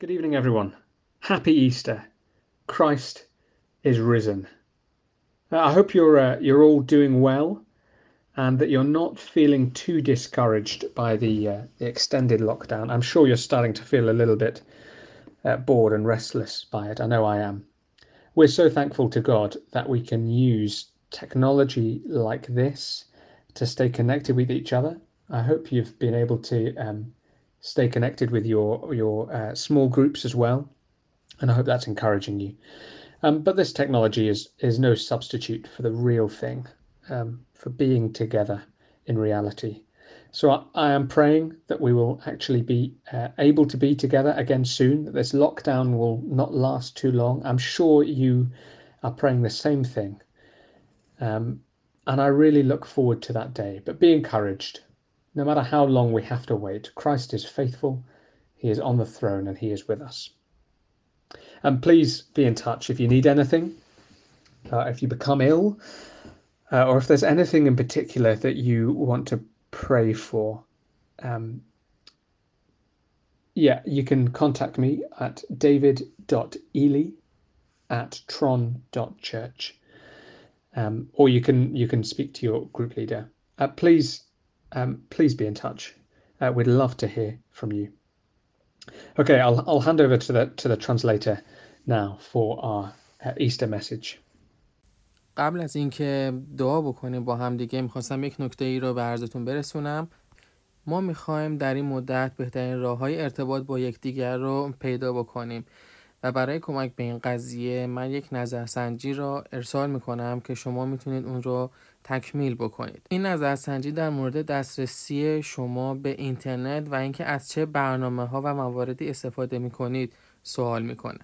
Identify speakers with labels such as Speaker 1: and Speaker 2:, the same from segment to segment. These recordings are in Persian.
Speaker 1: Good evening, everyone. Happy Easter. Christ is risen. Uh, I hope you're uh, you're all doing well, and that you're not feeling too discouraged by the, uh, the extended lockdown. I'm sure you're starting to feel a little bit uh, bored and restless by it. I know I am. We're so thankful to God that we can use technology like this to stay connected with each other. I hope you've been able to um, stay connected with your your uh, small groups as well, and I hope that's encouraging you. Um, but this technology is is no substitute for the real thing, um, for being together in reality. So I, I, am praying that we will actually be uh, able to be together again soon. That this lockdown will not last too long. I'm sure you are praying the same thing. Um, and I really look forward to that day. But be encouraged. No matter how long we have to wait, Christ is faithful, He is on the throne, and He is with us. And please be in touch if you need anything, uh, if you become ill, uh, or if there's anything in particular that you want to pray for. Um, yeah, you can contact me at david.ely at tron.church. Um, or you can you can speak to your group leader. Uh, please um, please be in touch. Uh, we'd love to hear from you. Okay, I'll, I'll hand over to the, to the translator now for our uh, Easter message.
Speaker 2: قبل از اینکه دعا بکنیم با هم دیگه می‌خواستم یک نکته ای رو به عرضتون برسونم ما می‌خوایم در این مدت بهترین راه های ارتباط با یکدیگر رو پیدا بکنیم و برای کمک به این قضیه من یک نظرسنجی را ارسال می‌کنم که شما می‌تونید اون رو تکمیل بکنید. این نظرسنجی در مورد دسترسی شما به اینترنت و اینکه از چه برنامه ها و مواردی استفاده می‌کنید سوال می‌کنه.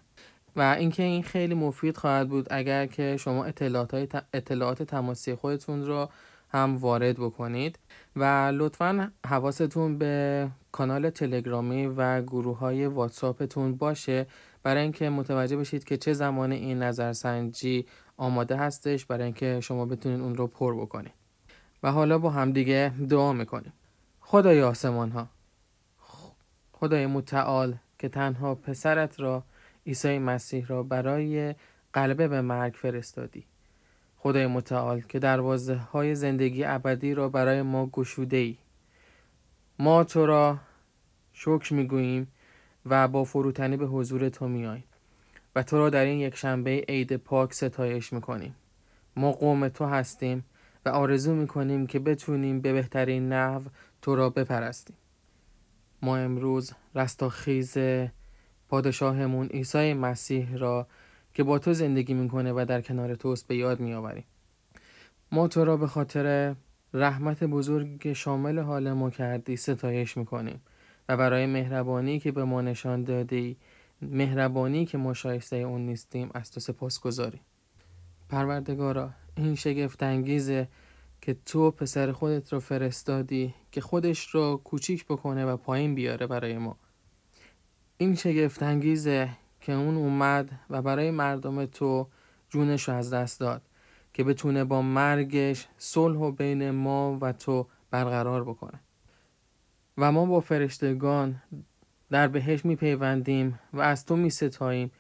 Speaker 2: و اینکه این خیلی مفید خواهد بود اگر که شما اطلاعات, اطلاعات تماسی خودتون رو هم وارد بکنید. و لطفا حواستون به کانال تلگرامی و گروه های واتساپتون باشه. برای اینکه متوجه بشید که چه زمان این نظرسنجی آماده هستش برای اینکه شما بتونید اون رو پر بکنید و حالا با همدیگه دعا می‌کنیم. خدای آسمان ها خدای متعال که تنها پسرت را عیسی مسیح را برای قلبه به مرگ فرستادی. خدای متعال که دروازه های زندگی ابدی را برای ما گشوده ای ما تو را شکر می‌گوییم و با فروتنی به حضور تو میاییم و تو را در این یک شنبه عید پاک ستایش می‌کنیم. ما قوم تو هستیم و آرزو می‌کنیم که بتونیم به بهترین نحو تو را بپرستیم. ما امروز رستاخیز پادشاهمون عیسی مسیح را که با تو زندگی می‌کنه و در کنار توست به یاد میآوریم. ما تو را به خاطر رحمت بزرگ شامل حال ما کردی ستایش می‌کنیم و برای مهربانی که به ما نشان دادی مهربانی که ما شایسته اون نیستیم از تو سپاس گذاریم. پروردگارا این شگفت انگیزه که تو پسر خودت رو فرستادی که خودش رو کوچیک بکنه و پایین بیاره برای ما. این شگفت انگیزه که اون اومد و برای مردم تو جونش رو از دست داد که بتونه با مرگش صلح و بین ما و تو برقرار بکنه. و ما با فرشتگان در بهش میپیوندیم و از تو میستاییم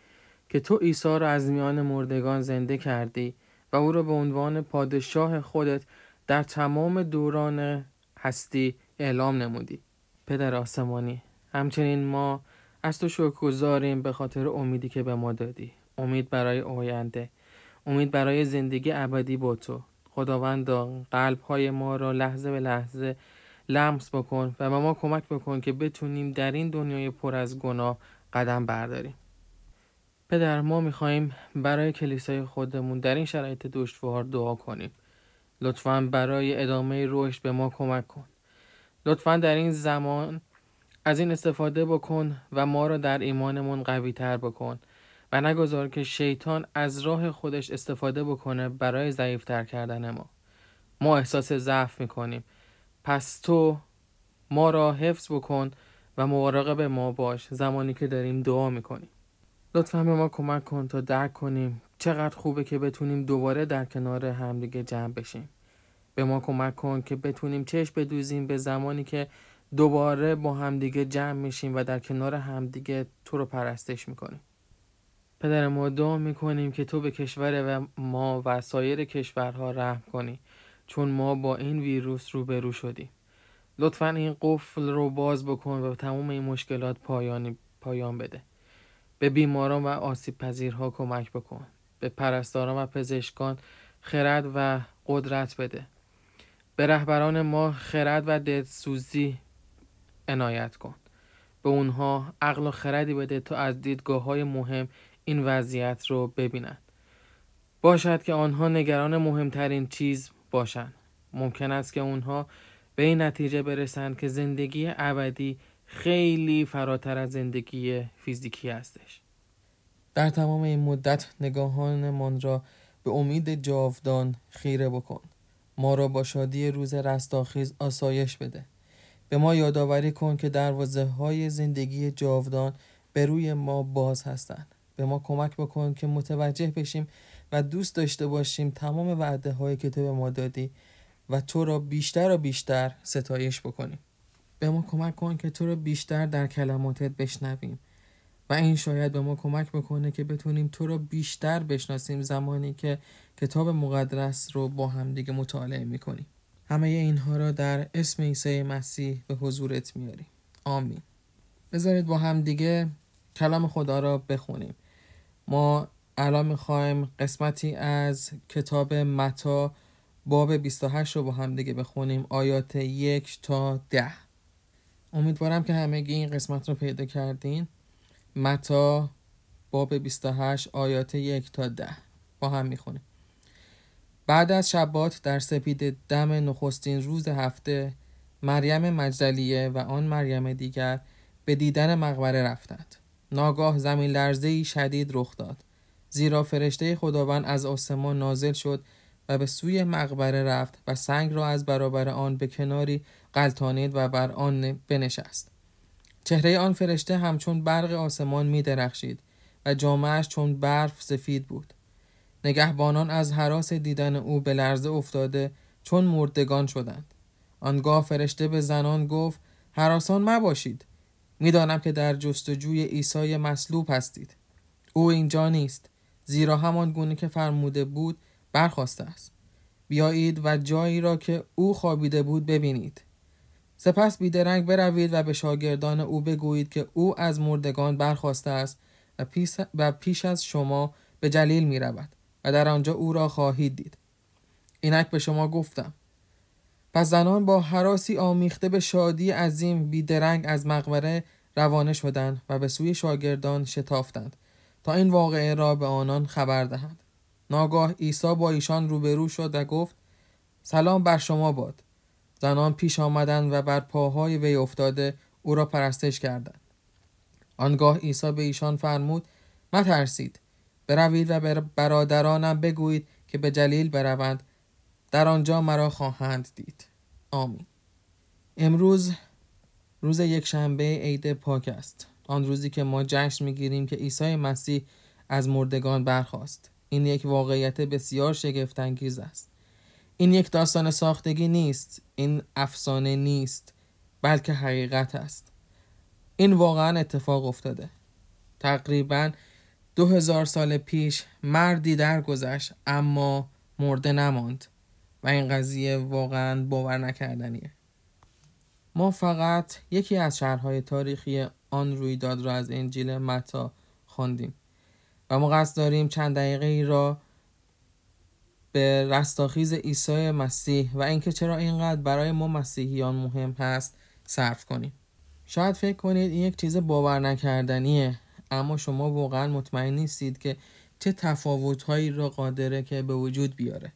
Speaker 2: که تو عیسی را از میان مردگان زنده کردی و او را به عنوان پادشاه خودت در تمام دوران هستی اعلام نمودی. پدر آسمانی همچنین ما از تو شکرگزاریم به خاطر امیدی که به ما دادی. امید برای آینده امید برای زندگی ابدی با تو. خداوندا قلب های ما را لحظه به لحظه لمس بکن و به ما کمک بکن که بتونیم در این دنیای پر از گناه قدم برداریم. پدر ما میخواییم برای کلیسای خودمون در این شرایط دشوار دعا کنیم. لطفا برای ادامه رشد به ما کمک کن. لطفا در این زمان از این استفاده بکن و ما را در ایمانمون قوی تر بکن و نگذار که شیطان از راه خودش استفاده بکنه برای ضعیفتر کردن ما. ما احساس ضعف می‌کنیم. پس تو ما را حفظ بکن و مراقب ما باش زمانی که داریم دعا می‌کنیم. لطفا به ما کمک کن تا درک کنیم چقدر خوبه که بتونیم دوباره در کنار همدیگه جمع بشیم. به ما کمک کن که بتونیم چشم بدوزیم به زمانی که دوباره با همدیگه جمع میشیم و در کنار همدیگه تو رو پرستش می‌کنیم. پدر ما دعا می‌کنیم که تو به کشور و ما و سایر کشورها رحم کنی. چون ما با این ویروس روبرو شدیم. لطفا این قفل رو باز بکن و تمام این مشکلات پایانی پایان بده. به بیماران و آسیب پذیرها کمک بکن. به پرستاران و پزشکان خرد و قدرت بده. به رهبران ما خرد و دلسوزی عنایت کن. به اونها عقل و خردی بده تا از دیدگاه های مهم این وضعیت رو ببینند باشد که آنها نگران مهمترین چیز باشند ممکن است که اونها به این نتیجه برسند که زندگی ابدی خیلی فراتر از زندگی فیزیکی هستش. در تمام این مدت نگاهانمان را به امید جاودان خیره بکن. ما را با شادی روز رستاخیز آسایش بده. به ما یادآوری کن که دروازه های زندگی جاودان به روی ما باز هستند. به ما کمک بکن که متوجه بشیم و دوست داشته باشیم تمام وعده هایی که تو به ما دادی و تو را بیشتر و بیشتر ستایش بکنیم. به ما کمک کن که تو را بیشتر در کلماتت بشنویم و این شاید به ما کمک بکنه که بتونیم تو را بیشتر بشناسیم زمانی که کتاب مقدس رو با همدیگه مطالعه می‌کنیم. همه اینها را در اسم عیسی مسیح به حضورت میاریم. آمین. بذارید با همدیگه کلام خدا را بخونیم. ما الان می‌خوایم قسمتی از کتاب متا باب 28 رو با هم دیگه بخونیم آیات یک تا ده. امیدوارم که همگی این قسمت رو پیدا کردین. متا باب 28 آیات یک تا ده. با هم می‌خونیم. بعد از شبات در سپید دم نخستین روز هفته مریم مجدلیه و آن مریم دیگر به دیدن مقبره رفتند. ناگاه زمین لرزه شدید رخ داد. زیرا فرشته خداوند از آسمان نازل شد و به سوی مقبره رفت و سنگ را از برابر آن به کناری قلتانید و بر آن بنشست. چهره آن فرشته همچون برق آسمان می درخشید و جامعش چون برف سفید بود. نگهبانان از حراس دیدن او به لرزه افتاده چون مردگان شدند. آنگاه فرشته به زنان گفت حراسان مباشید. می‌دانم که در جستجوی عیسی مصلوب هستید. او اینجا نیست. زیرا همان گونه که فرموده بود برخواسته است. بیایید و جایی را که او خوابیده بود ببینید. سپس بیدرنگ بروید و به شاگردان او بگویید که او از مردگان برخواسته است و پیش, و پیش از شما به جلیل می رود و در آنجا او را خواهید دید. اینک به شما گفتم پس زنان با حراسی آمیخته به شادی عظیم بیدرنگ از مقبره روانه شدند و به سوی شاگردان شتافتند. تا این واقعه را به آنان خبر دهند ناگاه عیسی با ایشان روبرو شد و گفت سلام بر شما باد. زنان پیش آمدند و بر پاهای وی افتاده او را پرستش کردند. آنگاه عیسی به ایشان فرمود مترسید. بروید و برادرانم بگویید که به جلیل بروند. در آنجا مرا خواهند دید. آمین. امروز روز یک شنبه عید پاک است. آن روزی که ما جشن می‌گیریم که عیسی مسیح از مردگان برخاست. این یک واقعیت بسیار شگفتانگیز است. این یک داستان ساختگی نیست این افسانه نیست بلکه حقیقت است. این واقعا اتفاق افتاده. تقریبا دو هزار سال پیش مردی درگذشت اما مرده نماند و این قضیه واقعا باور نکردنیه. ما فقط یکی از شهرهای تاریخی آن رویداد را از انجیل متا خواندیم و ما قصد داریم چند دقیقه ای را به رستاخیز عیسی مسیح و اینکه چرا اینقدر برای ما مسیحیان مهم هست صرف کنیم. شاید فکر کنید این یک چیز باور نکردنیه اما شما واقعا مطمئن نیستید که چه تفاوتهایی را قادره که به وجود بیاره.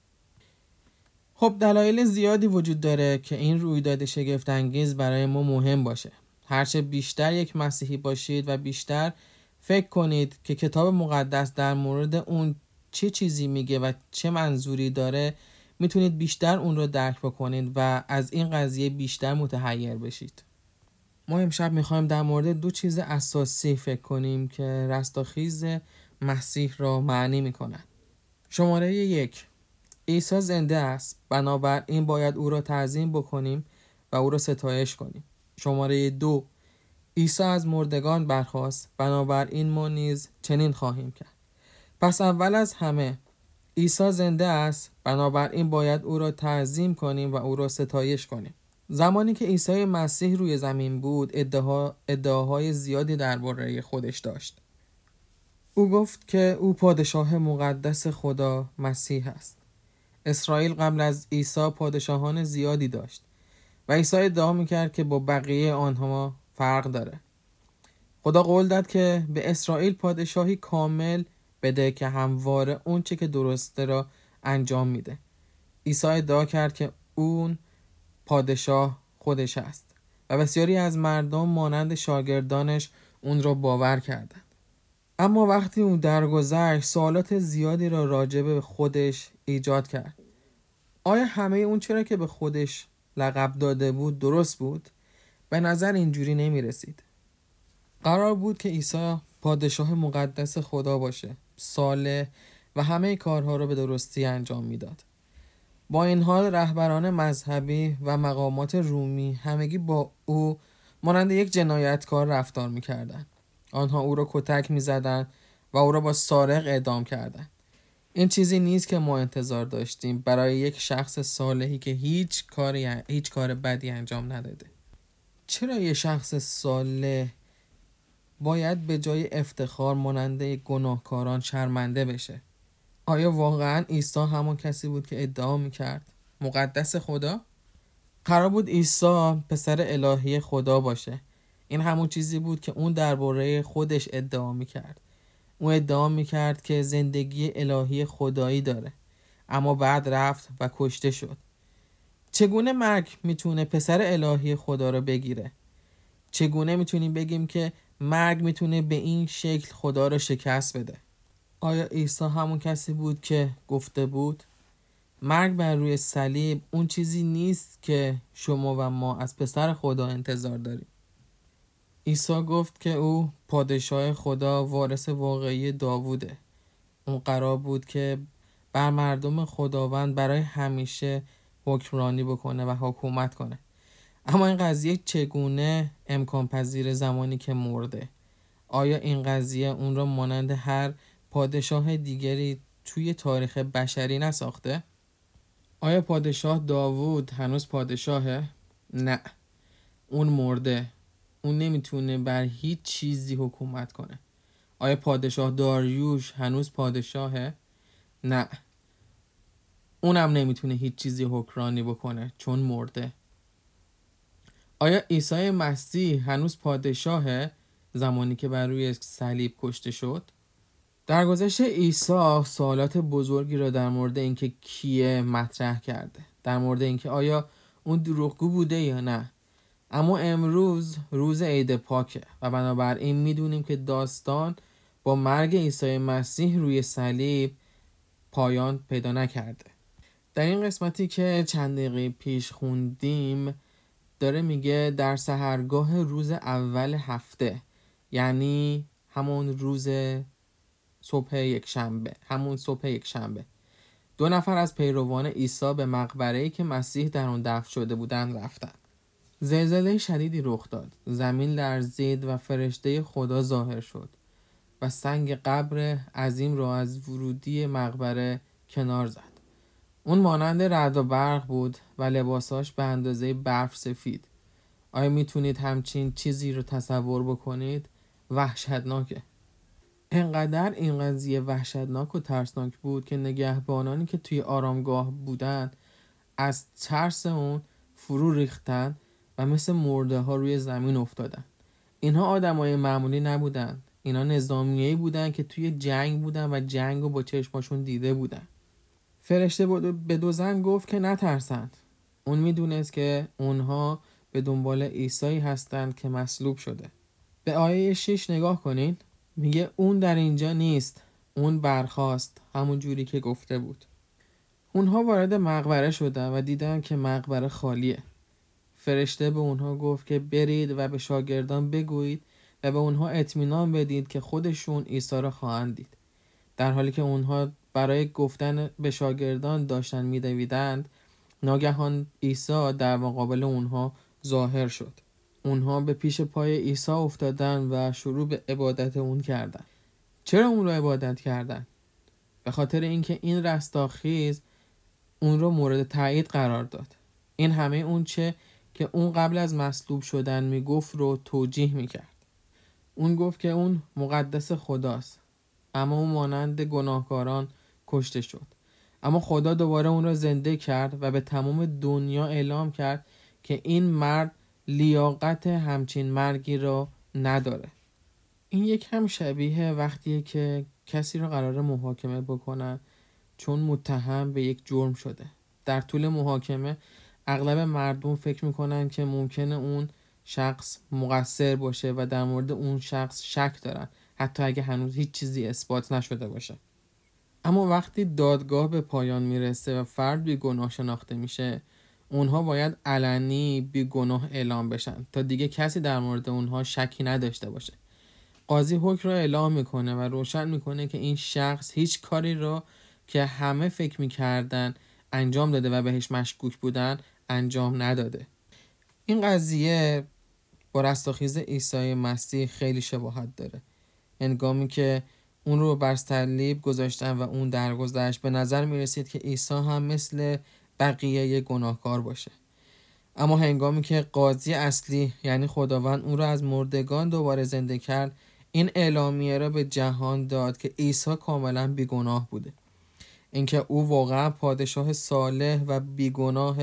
Speaker 2: خب دلایل زیادی وجود داره که این رویداد شگفت انگیز برای ما مهم باشه. هرچه بیشتر یک مسیحی باشید و بیشتر فکر کنید که کتاب مقدس در مورد اون چه چیزی میگه و چه منظوری داره می‌تونید بیشتر اون رو درک بکنید و از این قضیه بیشتر متحیر بشید. ما امشب می‌خوایم در مورد دو چیز اساسی فکر کنیم که رستاخیز مسیح را معنی می‌کنن. شماره یک عیسی زنده است. بنابراین باید او را تعظیم بکنیم و او را ستایش کنیم. شماره دو عیسی از مردگان برخواست بنابراین ما نیز چنین خواهیم کرد. پس اول از همه عیسی زنده است. بنابراین باید او را تعظیم کنیم و او را ستایش کنیم. زمانی که عیسی مسیح روی زمین بود ادعا، ادعاهای زیادی درباره خودش داشت. او گفت که او پادشاه مقدس خدا مسیح است. اسرائیل قبل از عیسی پادشاهان زیادی داشت. و عیسی ادعا می‌کرد که با بقیه آنها فرق داره. خدا قول داد که به اسرائیل پادشاهی کامل بده که همواره اون چه که درسته را انجام میده. عیسی ادعا کرد که اون پادشاه خودش است و بسیاری از مردم مانند شاگردانش اون را باور کردند. اما وقتی اون درگذشت سوالات زیادی را راجع به خودش ایجاد کرد. آیا همه اون چرا که به خودش لقب داده بود درست بود؟ به نظر اینجوری نمی رسید قرار بود که عیسی پادشاه مقدس خدا باشه صالح و همه کارها را به درستی انجام می‌داد. با این حال رهبران مذهبی و مقامات رومی همگی با او مانند یک جنایتکار رفتار می‌کردند. آنها او را کتک می‌زدند و او را با سارق اعدام کردند. این چیزی نیست که ما انتظار داشتیم. برای یک شخص صالحی که هیچ کاری هیچ کار بدی انجام نداده. چرا یه شخص صالح باید به جای افتخار ماننده گناهکاران شرمنده بشه؟ آیا واقعا عیسی همون کسی بود که ادعا می‌کرد؟ مقدس خدا؟ قرار بود عیسی پسر الهی خدا باشه. این همون چیزی بود که اون درباره خودش ادعا می‌کرد. او ادعا می‌کرد که زندگی الهی خدایی داره. اما بعد رفت و کشته شد. چگونه مرگ می‌تونه پسر الهی خدا رو بگیره؟ چگونه می‌تونیم بگیم که مرگ می‌تونه به این شکل خدا رو شکست بده؟ آیا عیسی همون کسی بود که گفته بود؟ مرگ بر روی صلیب اون چیزی نیست که شما و ما از پسر خدا انتظار داریم. عیسی گفت که او پادشاه خدا وارث واقعی داووده. اون قرار بود که بر مردم خداوند برای همیشه حکمرانی بکنه و حکومت کنه. اما این قضیه چگونه امکان پذیر زمانی که مرده؟ آیا این قضیه اون را مانند هر پادشاه دیگری توی تاریخ بشری نساخته؟ آیا پادشاه داوود هنوز پادشاهه؟ نه. اون مرده. اون نمی‌تونه بر هیچ چیزی حکومت کنه آیا پادشاه داریوش هنوز پادشاهه؟ نه اونم نمی‌تونه هیچ چیزی حکرانی بکنه چون مرده آیا عیسی مسیح هنوز پادشاهه زمانی که بر روی صلیب کشته شد؟ در گذشته عیسی سوالات بزرگی را در مورد اینکه کیه مطرح کرده در مورد اینکه آیا اون دروغگو بوده یا نه اما امروز روز عید پاکه و بنابراین می‌دونیم که داستان با مرگ عیسی مسیح روی صلیب پایان پیدا نکرده. در این قسمتی که چند دقیقه پیش خوندیم داره میگه در سهرگاه روز اول هفته یعنی همون روز صبح یک شنبه همون صبح یک شنبه دو نفر از پیروان عیسی به مقبره که مسیح در آن دفن شده بودند رفتند زلزله شدیدی رخ داد. زمین لرزید و فرشته خدا ظاهر شد و سنگ قبر عظیم را از ورودی مقبره کنار زد. اون مانند رد و برق بود و لباساش به اندازه برف سفید. آیا می‌تونید همچین چیزی رو تصور بکنید؟ وحشتناکه. انقدر این قضیه وحشتناک و ترسناک بود که نگهبانانی که توی آرامگاه بودند از ترس اون فرو ریختن و مثل مرده ها روی زمین افتادن. اینها آدمای معمولی نبودن. اینا نظامیایی بودن که توی جنگ بودن و جنگ رو با چشماشون دیده بودن. فرشته به دو زن گفت که نترسند. اون می‌دونست که اونها به دنبال عیسی هستند که مصلوب شده. به آیه 6 نگاه کنین. میگه اون در اینجا نیست. اون برخواست همون جوری که گفته بود. اونها وارد مقبره شدن و دیدن که مقبره خالیه. فرشته به اونها گفت که برید و به شاگردان بگویید و به اونها اطمینان بدید که خودشون عیسی را خواهند دید. در حالی که اونها برای گفتن به شاگردان داشتن میدویدند ناگهان عیسی در مقابل اونها ظاهر شد. اونها به پیش پای عیسی افتادن و شروع به عبادت اون کردن چرا اون رو عبادت کردن به خاطر اینکه این رستاخیز اون رو مورد تایید قرار داد. این همه اون چه که اون قبل از مصلوب شدن می‌گفت رو توجیه می‌کرد. اون گفت که اون مقدس خداست اما اون مانند گناهکاران کشته شد. اما خدا دوباره اون را زنده کرد و به تمام دنیا اعلام کرد که این مرد لیاقت همچین مرگی را نداره. این یک هم شبیه وقتیه که کسی رو قرار محاکمه بکنن چون متهم به یک جرم شده. در طول محاکمه اغلب مردم فکر می‌کنن که ممکنه اون شخص مقصر باشه و در مورد اون شخص شک دارن حتی اگه هنوز هیچ چیزی اثبات نشده باشه. اما وقتی دادگاه به پایان می‌رسه و فرد بی گناه شناخته میشه اونها باید علنی بی گناه اعلام بشن تا دیگه کسی در مورد اونها شکی نداشته باشه. قاضی حکم را اعلام می‌کنه و روشن می‌کنه که این شخص هیچ کاری را که همه فکر می‌کردن انجام داده و بهش مشکوک بودن انجام نداده. این قضیه با رستاخیز عیسی مسیح خیلی شباهت داره. انگامی که اون رو بر صلیب گذاشتن و اون درگذشت به نظر می رسید که عیسی هم مثل بقیه گناهکار باشه. اما هنگامی که قاضی اصلی یعنی خداوند اون رو از مردگان دوباره زنده کرد این اعلامیه را به جهان داد که عیسی کاملا بیگناه بوده. اینکه او واقعا پادشاه صالح و بیگناه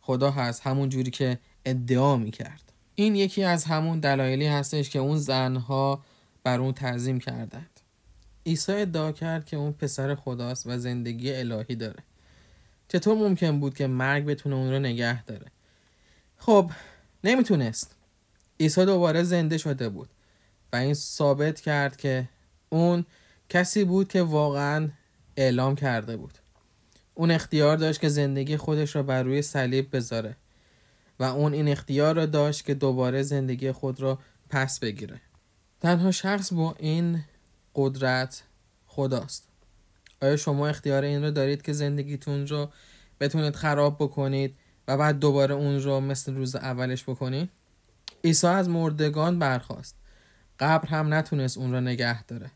Speaker 2: خدا هست همون جوری که ادعا می کرد این یکی از همون دلایلی هستش که اون زنها بر اون تعظیم کردند. عیسی ادعا کرد که اون پسر خداست و زندگی الهی داره. چطور ممکن بود که مرگ بتونه اون رو نگه داره؟ خب نمی‌تونست. عیسی دوباره زنده شده بود و این ثابت کرد که اون کسی بود که واقعا اعلام کرده بود. اون اختیار داشت که زندگی خودش را بر روی صلیب بذاره و اون این اختیار را داشت که دوباره زندگی خود را پس بگیره. تنها شخص با این قدرت خداست. آیا شما اختیار این رو دارید که زندگیتون رو بتونید خراب بکنید و بعد دوباره اون رو مثل روز اولش بکنید؟ عیسی از مردگان برخواست قبر هم نتونست اون را نگه داره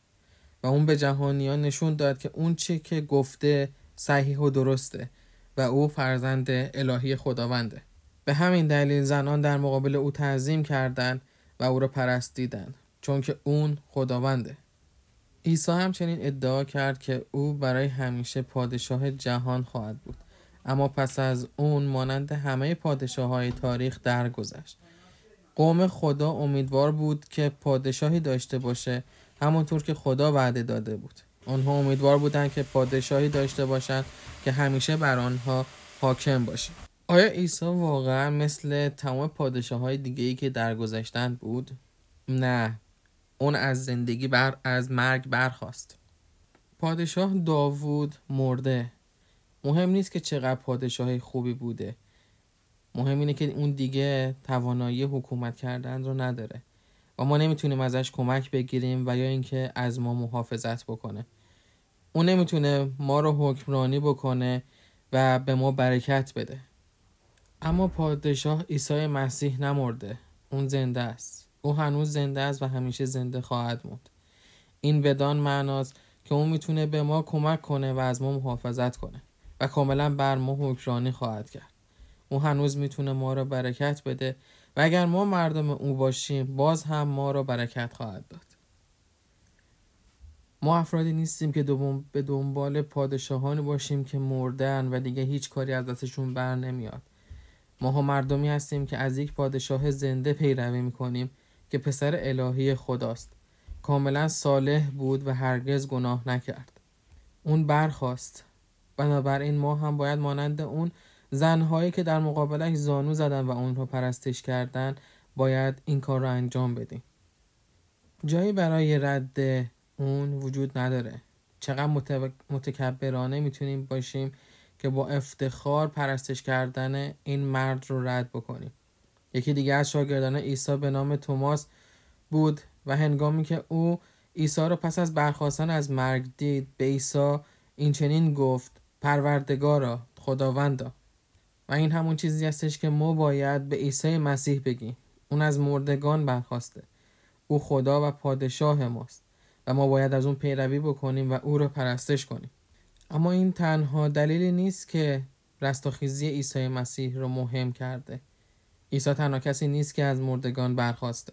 Speaker 2: و اون به جهانیان نشون داد که اون چی که گفته صحیح و درسته و او فرزند الهی خداونده. به همین دلیل زنان در مقابل او تعظیم کردند و او را پرستیدند چون که اون خداونده. عیسی همچنین ادعا کرد که او برای همیشه پادشاه جهان خواهد بود. اما پس از اون مانند همه پادشاه های تاریخ درگذشت. قوم خدا امیدوار بود که پادشاهی داشته باشه همونطور که خدا وعده داده بود. آنها امیدوار بودند که پادشاهی داشته باشند که همیشه بر آنها حاکم باشه آیا عیسی واقعا مثل تمام پادشاه های دیگه ای که درگذشتن بود؟ نه. اون از زندگی بر از مرگ برخواست پادشاه داوود مرده. مهم نیست که چقدر پادشاه خوبی بوده. مهم اینه که اون دیگه توانایی حکومت کردن رو نداره. و ما نمی‌تونیم ازش کمک بگیریم و یا اینکه از ما محافظت بکنه. اون نمی‌تونه ما رو حکمرانی بکنه و به ما برکت بده. اما پادشاه عیسی مسیح نمرده. اون زنده است. او هنوز زنده است و همیشه زنده خواهد موند. این بدان معناست که اون می‌تونه به ما کمک کنه و از ما محافظت کنه و کاملا بر ما حکمرانی خواهد کرد. او هنوز می‌تونه ما را برکت بده و اگر ما مردم او باشیم باز هم ما را برکت خواهد داد. ما افرادی نیستیم که به دنبال پادشاهانی باشیم که مردن و دیگه هیچ کاری از دستشون بر نمیاد. ما مردمی هستیم که از یک پادشاه زنده پیروی می‌کنیم که پسر الهی خداست. کاملا صالح بود و هرگز گناه نکرد. اون برخواست بنابراین ما هم باید مانند اون زنهایی که در مقابلش زانو زدن و اون رو پرستش کردن باید این کار رو انجام بدیم. جایی برای رد اون وجود نداره. چقدر متکبرانه می‌تونیم باشیم که با افتخار پرستش کردن این مرد رو رد بکنیم. یکی دیگه از شاگردان عیسی به نام توماس بود و هنگامی که او عیسی را پس از برخواستن از مرگ دید به عیسی این چنین گفت پروردگارا خداوندا. و این همون چیزی هستش که ما باید به عیسی مسیح بگیم. اون از مردگان برخواسته. او خدا و پادشاه ماست و ما باید از اون پیروی بکنیم و او را پرستش کنیم. اما این تنها دلیلی نیست که رستاخیزی عیسی مسیح رو مهم کرده. عیسی تنها کسی نیست که از مردگان برخواسته.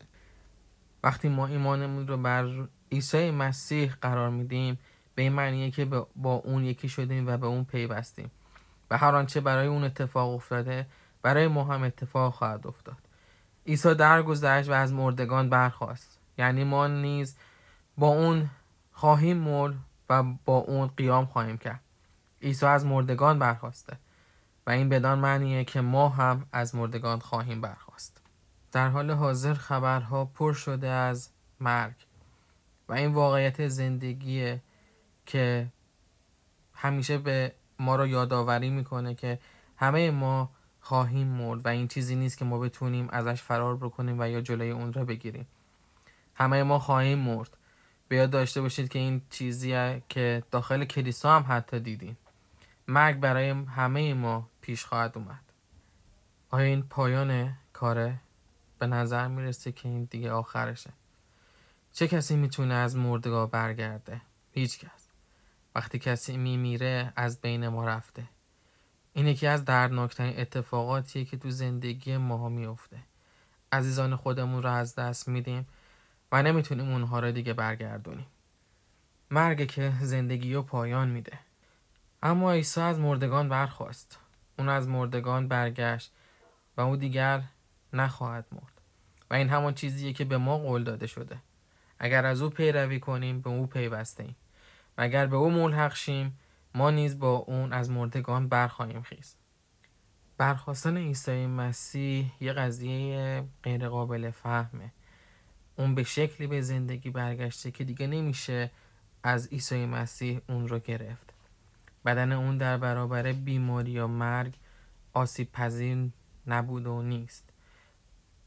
Speaker 2: وقتی ما ایمانمون رو بر عیسی مسیح قرار میدیم به این معنیه که با اون یکی شدیم و به اون پیوستیم. و هر آنچه برای اون اتفاق افتاده برای ما هم اتفاق خواهد افتاد. عیسی درگذشت و از مردگان برخواست یعنی ما نیز با اون خواهیم مرد و با اون قیام خواهیم کرد. عیسی از مردگان برخواسته و این بدان معنیه که ما هم از مردگان خواهیم برخواست. در حال حاضر خبرها پر شده از مرگ و این واقعیت زندگیه که همیشه به ما رو یادآوری می‌کنه که همه ما خواهیم مرد و این چیزی نیست که ما بتونیم ازش فرار بکنیم و یا جلوی اون را بگیریم. همه ما خواهیم مرد. به یاد داشته باشید که این چیزیه که داخل کلیسا هم حتی دیدیم. مرگ برای همه ما پیش خواهد اومد. آیا این پایان کاره به نظر می‌رسه که این دیگه آخرشه؟ چه کسی می‌تونه از مردگاه برگرده؟ هیچ کس. وقتی کسی میمیره از بین ما رفته. این یکی از دردناکترین اتفاقاتیه که تو زندگی ما میفته عزیزان خودمون رو از دست میدیم و نمی‌تونیم اونها رو دیگه برگردونیم. مرگ که زندگی رو پایان میده. اما عیسی از مردگان برخواست اون از مردگان برگشت و او دیگر نخواهد مرد. و این همان چیزیه که به ما قول داده شده. اگر از او پیروی کنیم به او پیوسته ایم. و اگر به او ملحق شیم ما نیز با اون از مردگان برخواهیم خیز. برخواستن عیسی مسیح یه قضیه غیر قابل فهمه. اون به شکلی به زندگی برگشته که دیگه نمیشه از عیسی مسیح اون رو گرفت. بدن اون در برابر بیماری یا مرگ آسیب پذیر نبود و نیست.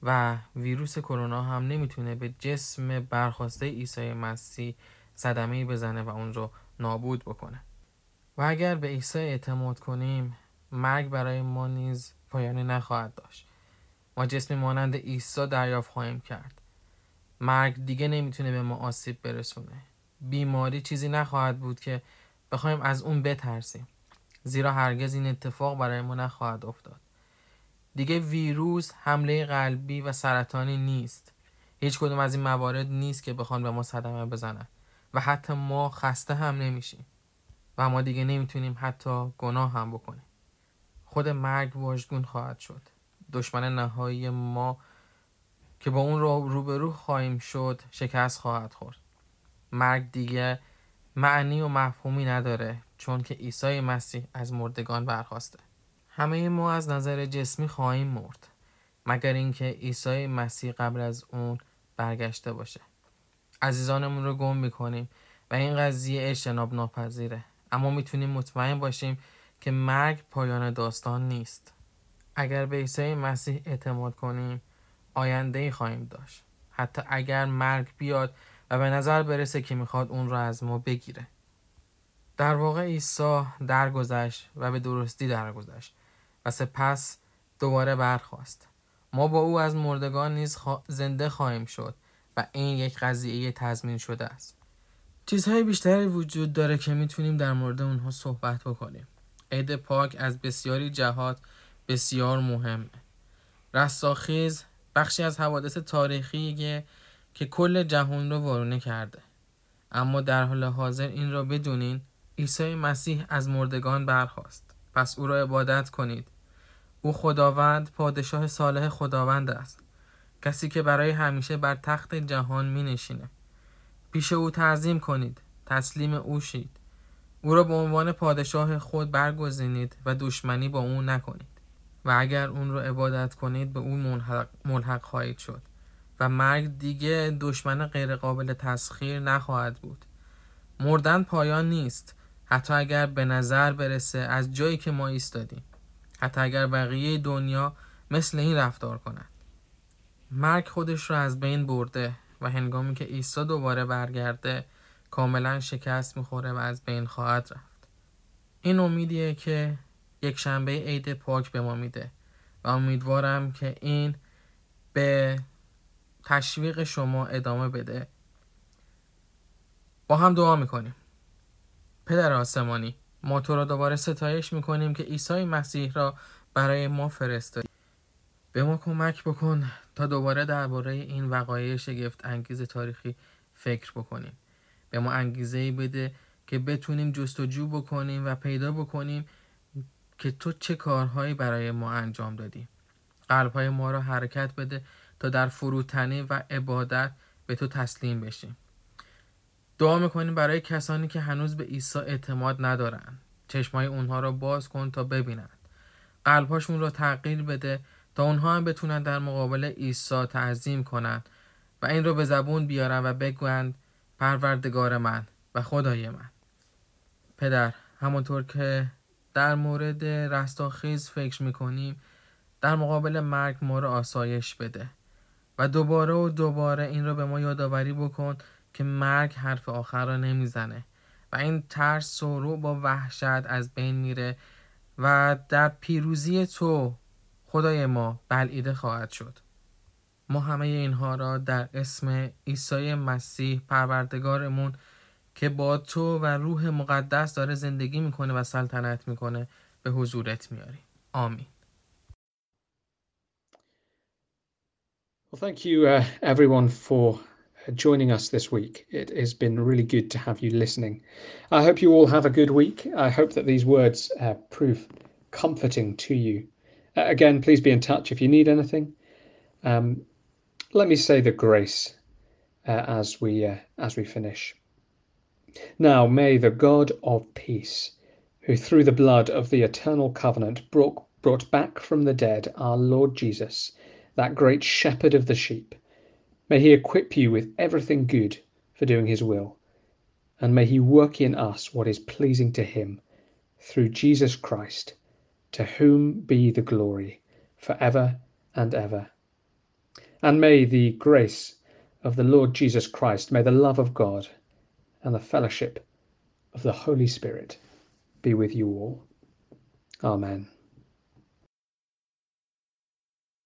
Speaker 2: و ویروس کرونا هم نمی‌تونه به جسم برخواسته عیسی مسیح صدمه بزنه و اون رو نابود بکنه. و اگر به عیسی اعتماد کنیم مرگ برای ما نیز پایانی نخواهد داشت. ما جسم مانند عیسی دریافت خواهیم کرد. مرگ دیگه نمی‌تونه به ما آسیب برسونه. بیماری چیزی نخواهد بود که بخوایم از اون بترسیم. زیرا هرگز این اتفاق برای ما نخواهد افتاد. دیگه ویروس حمله قلبی و سرطانی نیست. هیچ کدوم از این موارد نیست که بخوان به ما صدمه بزنن. و حتی ما خسته هم نمیشیم. و ما دیگه نمی‌تونیم حتی گناه هم بکنیم. خود مرگ واژگون خواهد شد. دشمن نهایی ما که با اون رو روبرو خواهیم شد شکست خواهد خورد. مرگ دیگه معنی و مفهومی نداره چون که عیسی مسیح از مردگان برخواسته. همه ما از نظر جسمی خواهیم مرد مگر اینکه عیسی مسیح قبل از اون برگشته باشه. عزیزانمون رو گم می‌کنیم و این قضیه اجتناب ناپذیره اما می‌تونیم مطمئن باشیم که مرگ پایان داستان نیست. اگر به عیسی مسیح اعتماد کنیم آینده ای خواهیم داشت. حتی اگر مرگ بیاد و به نظر برسه که می‌خواد اون رو از ما بگیره. در واقع عیسی درگذشت و به درستی درگذشت و سپس دوباره برخواست ما با او از مردگان نیز زنده خواهیم شد. و این یک قضیه تضمین شده است. چیزهای بیشتری وجود داره که می‌تونیم در مورد اونها صحبت بکنیم. عید پاک از بسیاری جهات بسیار مهمه. رستاخیز بخشی از حوادث تاریخی که کل جهان رو وارونه کرده. اما در حال حاضر این را بدونین عیسی مسیح از مردگان برخواست پس او را عبادت کنید. او خداوند پادشاه صالح خداوند است. کسی که برای همیشه بر تخت جهان می نشینه پیش او تعظیم کنید تسلیم او شید. او را به عنوان پادشاه خود برگزینید و دشمنی با او نکنید. و اگر اون رو عبادت کنید به او ملحق, خواهید شد و مرگ دیگه دشمن غیرقابل تسخیر نخواهد بود. مردن پایان نیست. حتی اگر به نظر برسه از جایی که ما ایستادیم. حتی اگر بقیه دنیا مثل این رفتار کنند. مرگ خودش رو از بین برده و هنگامی که عیسی دوباره برگرده کاملا شکست می‌خوره و از بین خواهد رفت. این امیدیه که یک شنبه عید پاک به ما میده و امیدوارم که این به تشویق شما ادامه بده. با هم دعا می‌کنیم. پدر آسمانی ما تو را دوباره ستایش می‌کنیم که عیسی مسیح را برای ما فرستادی. به ما کمک بکن تا دوباره درباره این وقایع شگفت انگیز تاریخی فکر بکنیم. به ما انگیزه ای بده که بتونیم جستجو بکنیم و پیدا بکنیم که تو چه کارهایی برای ما انجام دادی. قلبهای ما را حرکت بده تا در فروتنی و عبادت به تو تسلیم بشیم. دعا می‌کنیم برای کسانی که هنوز به عیسی اعتماد ندارن. چشمای اونها را باز کن تا ببینند قلبهاشون را تغییر بده تا اونها هم بتونن در مقابل عیسی تعظیم کنند و این رو به زبون بیارن و بگویند پروردگار من و خدای من. پدر همونطور که در مورد رستاخیز فکر می‌کنیم در مقابل مرگ ما رو آسایش بده و دوباره و دوباره این رو به ما یادآوری بکن که مرگ حرف آخر را نمی‌زنه و این ترس و رو با وحشت از بین میره و در پیروزی تو خدای ما بلعیده خواهد شد ما همه اینها را در اسم عیسی مسیح پروردگارمون که با تو و روح مقدس داره زندگی می‌کنه و سلطنت می‌کنه به حضورت میاریم آمین
Speaker 1: Well, thank you, uh, everyone, for joining us this week. It has been really good to have you listening. I hope you all have a good week. I hope that these words uh, prove comforting to you. Again, please be in touch if you need anything. Um, let me say the grace uh, as we uh, as we finish. Now may the God of peace, who through the blood of the eternal covenant brought brought back from the dead our Lord Jesus that great shepherd of the sheep. May he equip you with everything good for doing his will, and may he work in us what is pleasing to him through Jesus Christ, to whom be the glory for ever and ever. And may the grace of the Lord Jesus Christ, may the love of God and the fellowship of the Holy Spirit be with you all. Amen.